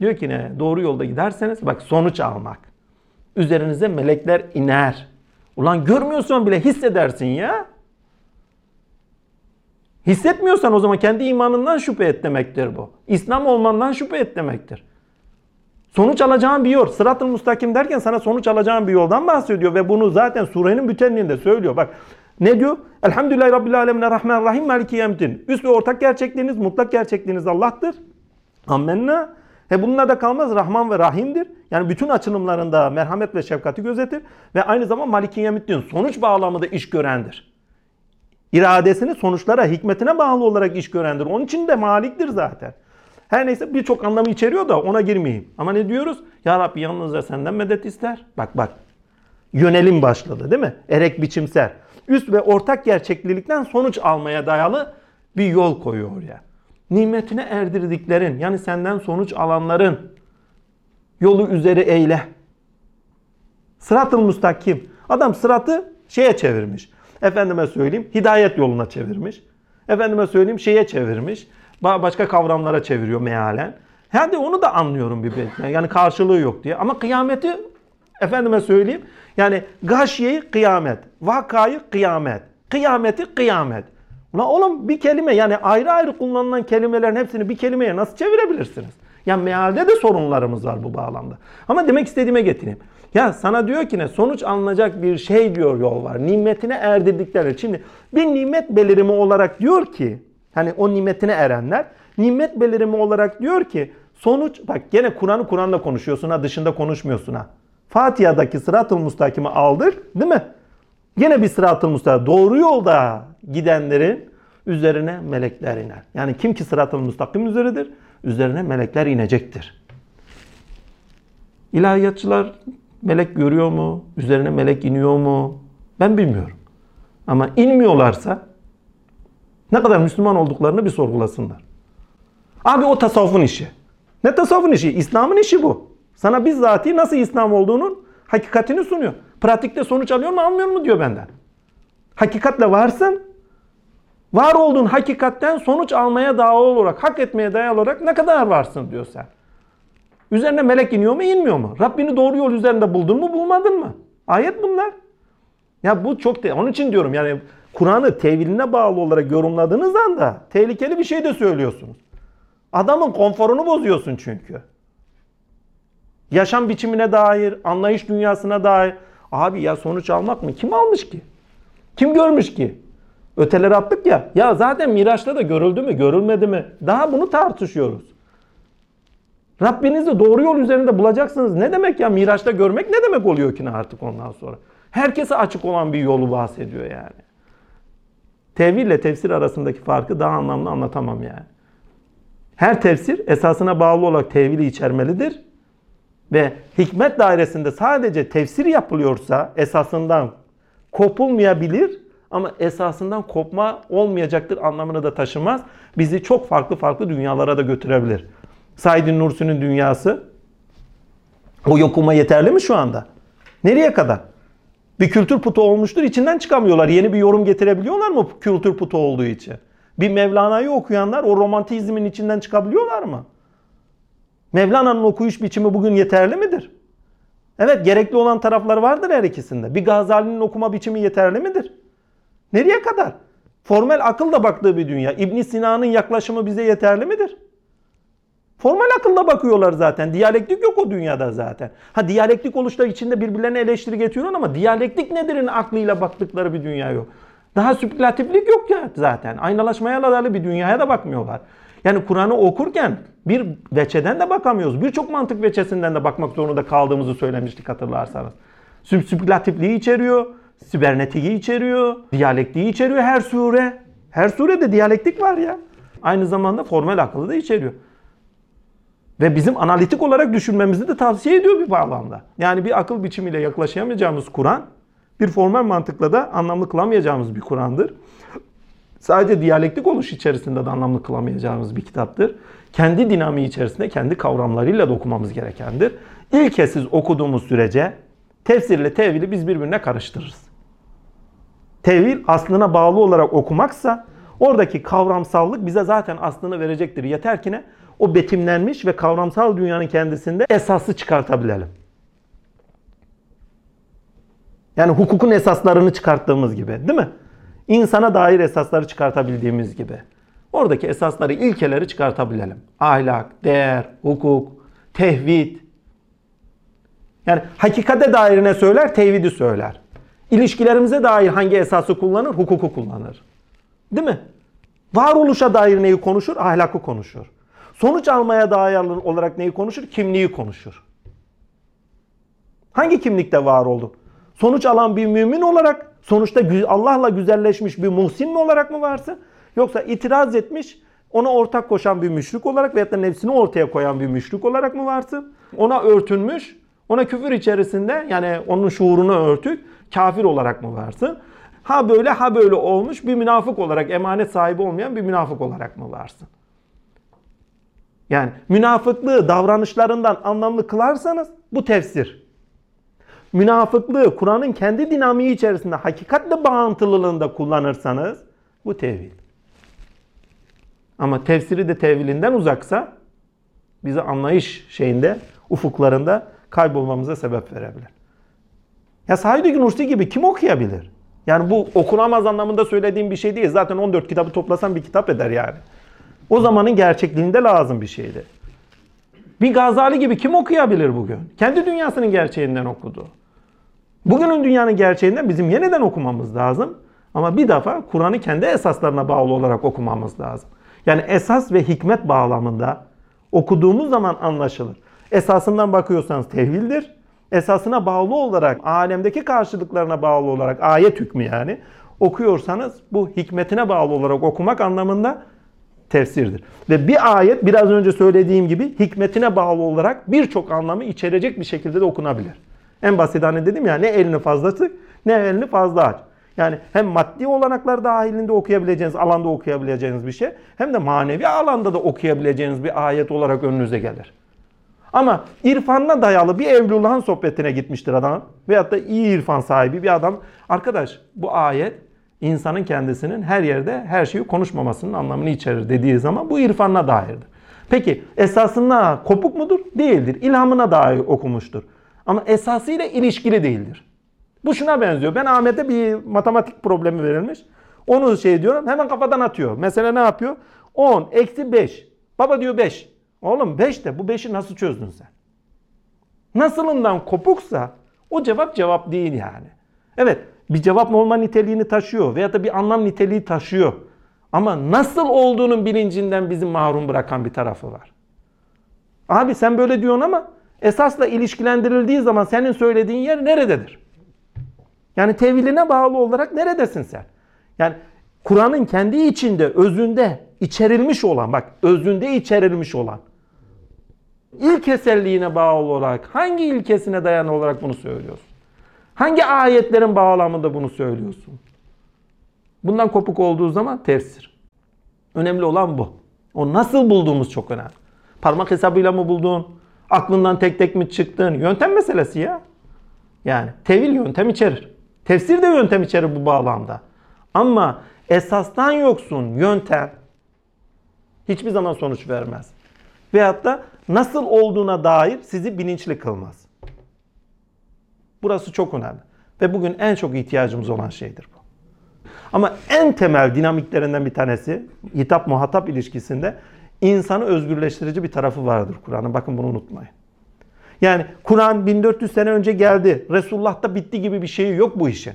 Diyor ki ne? Doğru yolda giderseniz bak sonuç almak. Üzerinize melekler iner. Ulan görmüyorsan bile hissedersin ya. Hissetmiyorsan o zaman kendi imanından şüphe et demektir bu. İslam olmandan şüphe et demektir. Sonuç alacağın bir yol. Sırat-ı müstakim derken sana sonuç alacağın bir yoldan bahsediyor ve bunu zaten surenin bütünlüğünde söylüyor. Bak ne diyor? Elhamdülillahi Rabbil Alemine Rahman Rahim Maliki Yemtin. Üst ve ortak gerçekliğiniz, mutlak gerçekliğiniz Allah'tır. Ammenna. He bununla da kalmaz. Rahman ve Rahim'dir. Yani bütün açılımlarında merhamet ve şefkati gözetir. Ve aynı zaman Maliki Yemtin sonuç bağlamı da iş görendir. İradesini sonuçlara, hikmetine bağlı olarak iş görendir. Onun için de maliktir zaten. Her neyse birçok anlamı içeriyor da ona girmeyeyim. Ama ne diyoruz? Ya Rabbi yalnızca senden medet ister. Bak bak. Yönelim başladı değil mi? Erek biçimsel. Üst ve ortak gerçeklilikten sonuç almaya dayalı bir yol koyuyor oraya. Nimetine erdirdiklerin yani senden sonuç alanların yolu üzeri eyle. Sırat-ı müstakim. Adam sıratı şeye çevirmiş. Efendime söyleyeyim hidayet yoluna çevirmiş. Efendime söyleyeyim şeye çevirmiş. Başka kavramlara çeviriyor mealen. Hadi onu da anlıyorum bir belki. Yani karşılığı yok diye. Ama kıyameti efendime söyleyeyim. Yani gâşiyeyi kıyamet. Vakayı kıyamet. Kıyameti kıyamet. Ulan oğlum bir kelime yani ayrı ayrı kullanılan kelimelerin hepsini bir kelimeye nasıl çevirebilirsiniz? Yani mealde de sorunlarımız var bu bağlamda. Ama demek istediğime getireyim. Ya sana diyor ki ne? Sonuç alınacak bir şey diyor yol var. Nimetine erdirdikleri. Şimdi bir nimet belirimi olarak diyor ki hani o nimetine erenler nimet belirimi olarak diyor ki sonuç bak gene Kur'an'ı Kur'an'la konuşuyorsun ha dışında konuşmuyorsun ha. Fatiha'daki sırat-ı mustakimi aldık değil mi? Yine bir sırat-ı mustakim. Doğru yolda gidenlerin üzerine melekler iner. Yani kim ki sırat-ı mustakim üzeridir, üzerine melekler inecektir. İlahiyatçılar melek görüyor mu? Üzerine melek iniyor mu? Ben bilmiyorum. Ama inmiyorlarsa ne kadar Müslüman olduklarını bir sorgulasınlar. Abi o tasavvufun işi. Ne tasavvufun işi? İslam'ın işi bu. Sana bizzati nasıl İslam olduğunun hakikatini sunuyor. Pratikte sonuç alıyor mu almıyor mu diyor benden. Hakikatle varsın. Var olduğun hakikatten sonuç almaya dayalı olarak, hak etmeye dayalı olarak ne kadar varsın diyor sen. Üzerine melek iniyor mu inmiyor mu? Rabbini doğru yol üzerinde buldun mu bulmadın mı? Ayet bunlar. Ya bu çok te- onun için diyorum yani Kur'an'ı teviline bağlı olarak yorumladığınız anda tehlikeli bir şey de söylüyorsunuz. Adamın konforunu bozuyorsun çünkü. Yaşam biçimine dair, anlayış dünyasına dair. Abi ya sonuç almak mı? Kim almış ki? Kim görmüş ki? Öteleri attık ya. Ya zaten Miraç'ta da görüldü mü, görülmedi mi? Daha bunu tartışıyoruz. Rabbinizi doğru yol üzerinde bulacaksınız. Ne demek ya Miraç'ta görmek ne demek oluyor ki artık ondan sonra? Herkese açık olan bir yolu bahsediyor yani. Tevil ile tefsir arasındaki farkı daha anlamlı anlatamam yani. Her tefsir esasına bağlı olarak tevili içermelidir. Ve hikmet dairesinde sadece tefsir yapılıyorsa esasından kopulmayabilir ama esasından kopma olmayacaktır anlamını da taşımaz. Bizi çok farklı farklı dünyalara da götürebilir. Said Nursi'nin dünyası o yokuma yeterli mi şu anda? Nereye kadar? Bir kültür putu olmuştur içinden çıkamıyorlar. Yeni bir yorum getirebiliyorlar mı kültür putu olduğu için? Bir Mevlana'yı okuyanlar o romantizmin içinden çıkabiliyorlar mı? Mevlana'nın okuyuş biçimi bugün yeterli midir? Evet gerekli olan taraflar vardır her ikisinde. Bir Gazali'nin okuma biçimi yeterli midir? Nereye kadar? Formel akılla baktığı bir dünya. İbn Sina'nın yaklaşımı bize yeterli midir? Formal akılla bakıyorlar zaten. Diyalektik yok o dünyada zaten. Ha diyalektik oluşta içinde birbirlerine eleştiri getiriyor ama diyalektik nedirin aklıyla baktıkları bir dünya yok. Daha spekülatiflik yok ya zaten. Aynalaşmaya dayalı bir dünyaya da bakmıyorlar. Yani Kur'an'ı okurken bir veçeden de bakamıyoruz. Birçok mantık veçesinden de bakmak zorunda kaldığımızı söylemiştik hatırlarsanız. Spekülatifliği içeriyor, sibernetiği içeriyor, diyalektiği içeriyor her sure. Her surede diyalektik var ya. Aynı zamanda formel akıllı da içeriyor. Ve bizim analitik olarak düşünmemizi de tavsiye ediyor bir bağlamda. Yani bir akıl biçimiyle yaklaşamayacağımız Kur'an, bir formel mantıkla da anlamlı kılamayacağımız bir Kur'an'dır. Sadece diyalektik oluş içerisinde de anlamlı kılamayacağımız bir kitaptır. Kendi dinamiği içerisinde kendi kavramlarıyla da okumamız gerekendir. İlkesiz okuduğumuz sürece tefsirle tevili biz birbirine karıştırırız. Tevil aslına bağlı olarak okumaksa oradaki kavramsallık bize zaten aslını verecektir. Yeter ki ne? O betimlenmiş ve kavramsal dünyanın kendisinde esası çıkartabilelim. Yani hukukun esaslarını çıkarttığımız gibi değil mi? İnsana dair esasları çıkartabildiğimiz gibi. Oradaki esasları, ilkeleri çıkartabilelim. Ahlak, değer, hukuk, tehvid. Yani hakikate dair ne söyler? Tevhidi söyler. İlişkilerimize dair hangi esası kullanır? Hukuku kullanır. Değil mi? Varoluşa dair neyi konuşur? Ahlakı konuşur. Sonuç almaya dair olarak neyi konuşur? Kimliği konuşur. Hangi kimlikte var oldu? Sonuç alan bir mümin olarak, sonuçta Allah'la güzelleşmiş bir muhsin mi olarak mı varsın? Yoksa itiraz etmiş Ona ortak koşan bir müşrik olarak veyahut da nefsini ortaya koyan bir müşrik olarak mı varsın? Ona örtünmüş, ona küfür içerisinde yani onun şuurunu örtük kafir olarak mı varsın? Ha böyle ha böyle olmuş bir münafık olarak emanet sahibi olmayan bir münafık olarak mı varsın? Yani münafıklığı davranışlarından anlamlı kılarsanız bu tefsir. Münafıklığı Kur'an'ın kendi dinamiği içerisinde hakikatle bağıntılılığında kullanırsanız bu tevhid. Ama tefsiri de tevilinden uzaksa bize anlayış şeyinde, ufuklarında kaybolmamıza sebep verebilir. Ya Said Nursi gibi kim okuyabilir? Yani bu okunamaz anlamında söylediğim bir şey değil. Zaten 14 kitabı toplasan bir kitap eder yani. O zamanın gerçekliğinde lazım bir şeydi. Bir Gazali gibi kim okuyabilir bugün? Kendi dünyasının gerçeğinden okudu. Bugünün dünyanın gerçeğinden bizim yeniden okumamız lazım. Ama bir defa Kur'an'ı kendi esaslarına bağlı olarak okumamız lazım. Yani esas ve hikmet bağlamında okuduğumuz zaman anlaşılır. Esasından bakıyorsanız tevhildir. Esasına bağlı olarak, alemdeki karşılıklarına bağlı olarak, ayet hükmü yani, okuyorsanız bu hikmetine bağlı olarak okumak anlamında tefsirdir. Ve bir ayet biraz önce söylediğim gibi hikmetine bağlı olarak birçok anlamı içerecek bir şekilde de okunabilir. En basit hani dedim ya ne elini fazla tık ne elini fazla aç. Yani hem maddi olanaklar dahilinde okuyabileceğiniz, alanda okuyabileceğiniz bir şey hem de manevi alanda da okuyabileceğiniz bir ayet olarak önünüze gelir. Ama irfanına dayalı bir Evlullah'ın sohbetine gitmiştir adam. Veyahut da iyi irfan sahibi bir adam. Arkadaş bu ayet insanın kendisinin her yerde her şeyi konuşmamasının anlamını içerir dediği zaman bu irfanına dairdir. Peki esasında kopuk mudur? Değildir. İlhamına dair okumuştur. Ama esasıyla ilişkili değildir. Bu şuna benziyor. Ben Ahmet'e bir matematik problemi verilmiş. Onu şey diyorum hemen kafadan atıyor. Mesela ne yapıyor? 10 eksi 5. Baba diyor 5. Oğlum 5 de bu 5'i nasıl çözdün sen? Nasılından kopuksa o cevap cevap değil yani. Evet bir cevap olma niteliğini taşıyor veya da bir anlam niteliği taşıyor. Ama nasıl olduğunun bilincinden bizi mahrum bırakan bir tarafı var. Abi sen böyle diyorsun ama esasla ilişkilendirildiği zaman senin söylediğin yer nerededir? Yani teviline bağlı olarak neredesin sen? Yani Kur'an'ın kendi içinde, özünde içerilmiş olan, bak özünde içerilmiş olan ilkeselliğine bağlı olarak hangi ilkesine dayalı olarak bunu söylüyorsun? Hangi ayetlerin bağlamında bunu söylüyorsun? Bundan kopuk olduğu zaman tefsir. Önemli olan bu. O nasıl bulduğumuz çok önemli. Parmak hesabıyla mı buldun? Aklından tek tek mi çıktın? Yöntem meselesi ya. Yani tevil yöntem içerir. Tefsir de yöntem içerir bu bağlamda. Ama esastan yoksun yöntem hiçbir zaman sonuç vermez. Veyahut da nasıl olduğuna dair sizi bilinçli kılmaz. Burası çok önemli. Ve bugün en çok ihtiyacımız olan şeydir bu. Ama en temel dinamiklerinden bir tanesi hitap muhatap ilişkisinde insanı özgürleştirici bir tarafı vardır Kur'an'ın. Bakın bunu unutmayın. Yani Kur'an 1400 sene önce geldi. Resulullah'ta bitti gibi bir şeyi yok bu işin.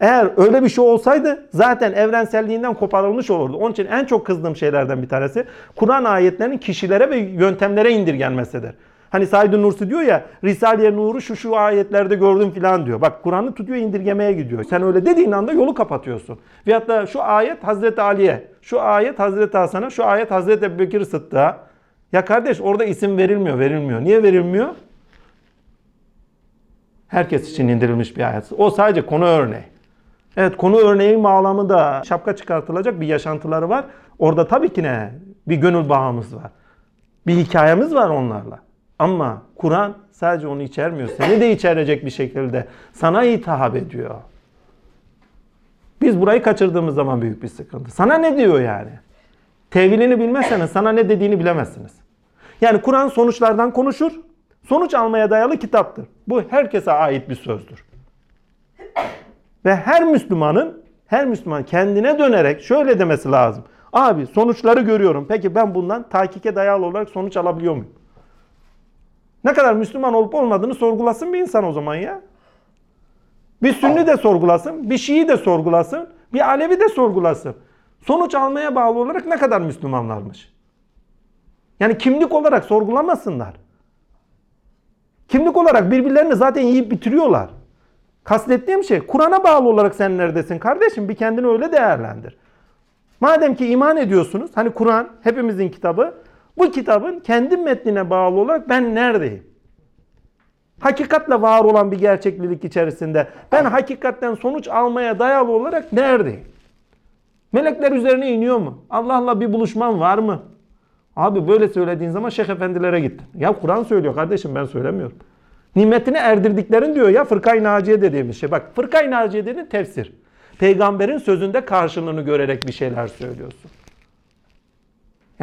Eğer öyle bir şey olsaydı zaten evrenselliğinden koparılmış olurdu. Onun için en çok kızdığım şeylerden bir tanesi Kur'an ayetlerinin kişilere ve yöntemlere indirgenmesidir. Hani Said Nursi diyor ya Risale-i Nur'u şu şu ayetlerde gördüm filan diyor. Bak Kur'an'ı tutuyor indirgemeye gidiyor. Sen öyle dediğin anda yolu kapatıyorsun. Veyahut da şu ayet Hazreti Ali'ye, şu ayet Hazreti Hasan'a, şu ayet Hazreti Ebubekir Sıddık'a. Ya kardeş orada isim verilmiyor, verilmiyor. Niye verilmiyor? Herkes için indirilmiş bir ayet. O sadece konu örneği. Evet konu örneğin bağlamında şapka çıkartılacak bir yaşantıları var. Orada tabii ki ne? Bir gönül bağımız var. Bir hikayemiz var onlarla. Ama Kur'an sadece onu içermiyor. Seni de içerecek bir şekilde sana hitap ediyor. Biz burayı kaçırdığımız zaman büyük bir sıkıntı. Sana ne diyor yani? Tevilini bilmezseniz sana ne dediğini bilemezsiniz. Yani Kur'an sonuçlardan konuşur. Sonuç almaya dayalı kitaptır. Bu herkese ait bir sözdür. Ve her Müslümanın her Müslüman kendine dönerek şöyle demesi lazım. Abi sonuçları görüyorum. Peki ben bundan takike dayalı olarak sonuç alabiliyor muyum? Ne kadar Müslüman olup olmadığını sorgulasın bir insan o zaman ya. Bir Sünni de sorgulasın, bir Şii de sorgulasın, bir Alevi de sorgulasın. Sonuç almaya bağlı olarak ne kadar Müslümanlarmış? Yani kimlik olarak sorgulamasınlar. Kimlik olarak birbirlerini zaten yiyip bitiriyorlar. Kastettiğim şey Kur'an'a bağlı olarak sen neredesin kardeşim? Bir kendini öyle değerlendir. Madem ki iman ediyorsunuz, hani Kur'an hepimizin kitabı, bu kitabın kendi metnine bağlı olarak ben neredeyim? Hakikatle var olan bir gerçeklilik içerisinde ben hakikatten sonuç almaya dayalı olarak neredeyim? Melekler üzerine iniyor mu? Allah'la bir buluşman var mı? Abi böyle söylediğin zaman şeyh efendilere gittin. Ya Kur'an söylüyor kardeşim ben söylemiyorum. Nimetini erdirdiklerin diyor ya fırkay naciye dediğimiz şey. Bak fırkay naciye dediğin tefsir. Peygamberin sözünde karşılığını görerek bir şeyler söylüyorsun.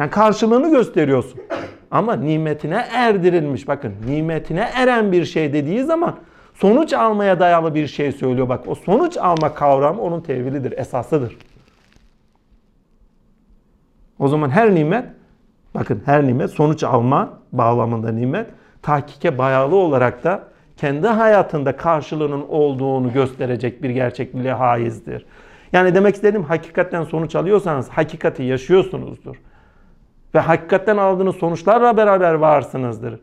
Yani karşılığını gösteriyorsun. Ama nimetine erdirilmiş. Bakın nimetine eren bir şey dediği zaman sonuç almaya dayalı bir şey söylüyor. Bak o sonuç alma kavramı onun tevhilidir, esasıdır. O zaman her nimet, bakın her nimet sonuç alma bağlamında nimet, tahkike bağlı olarak da kendi hayatında karşılığının olduğunu gösterecek bir gerçekliğe haizdir. Yani demek istediğim hakikatten sonuç alıyorsanız hakikati yaşıyorsunuzdur. Ve hakikatten aldığınız sonuçlarla beraber varsınızdır.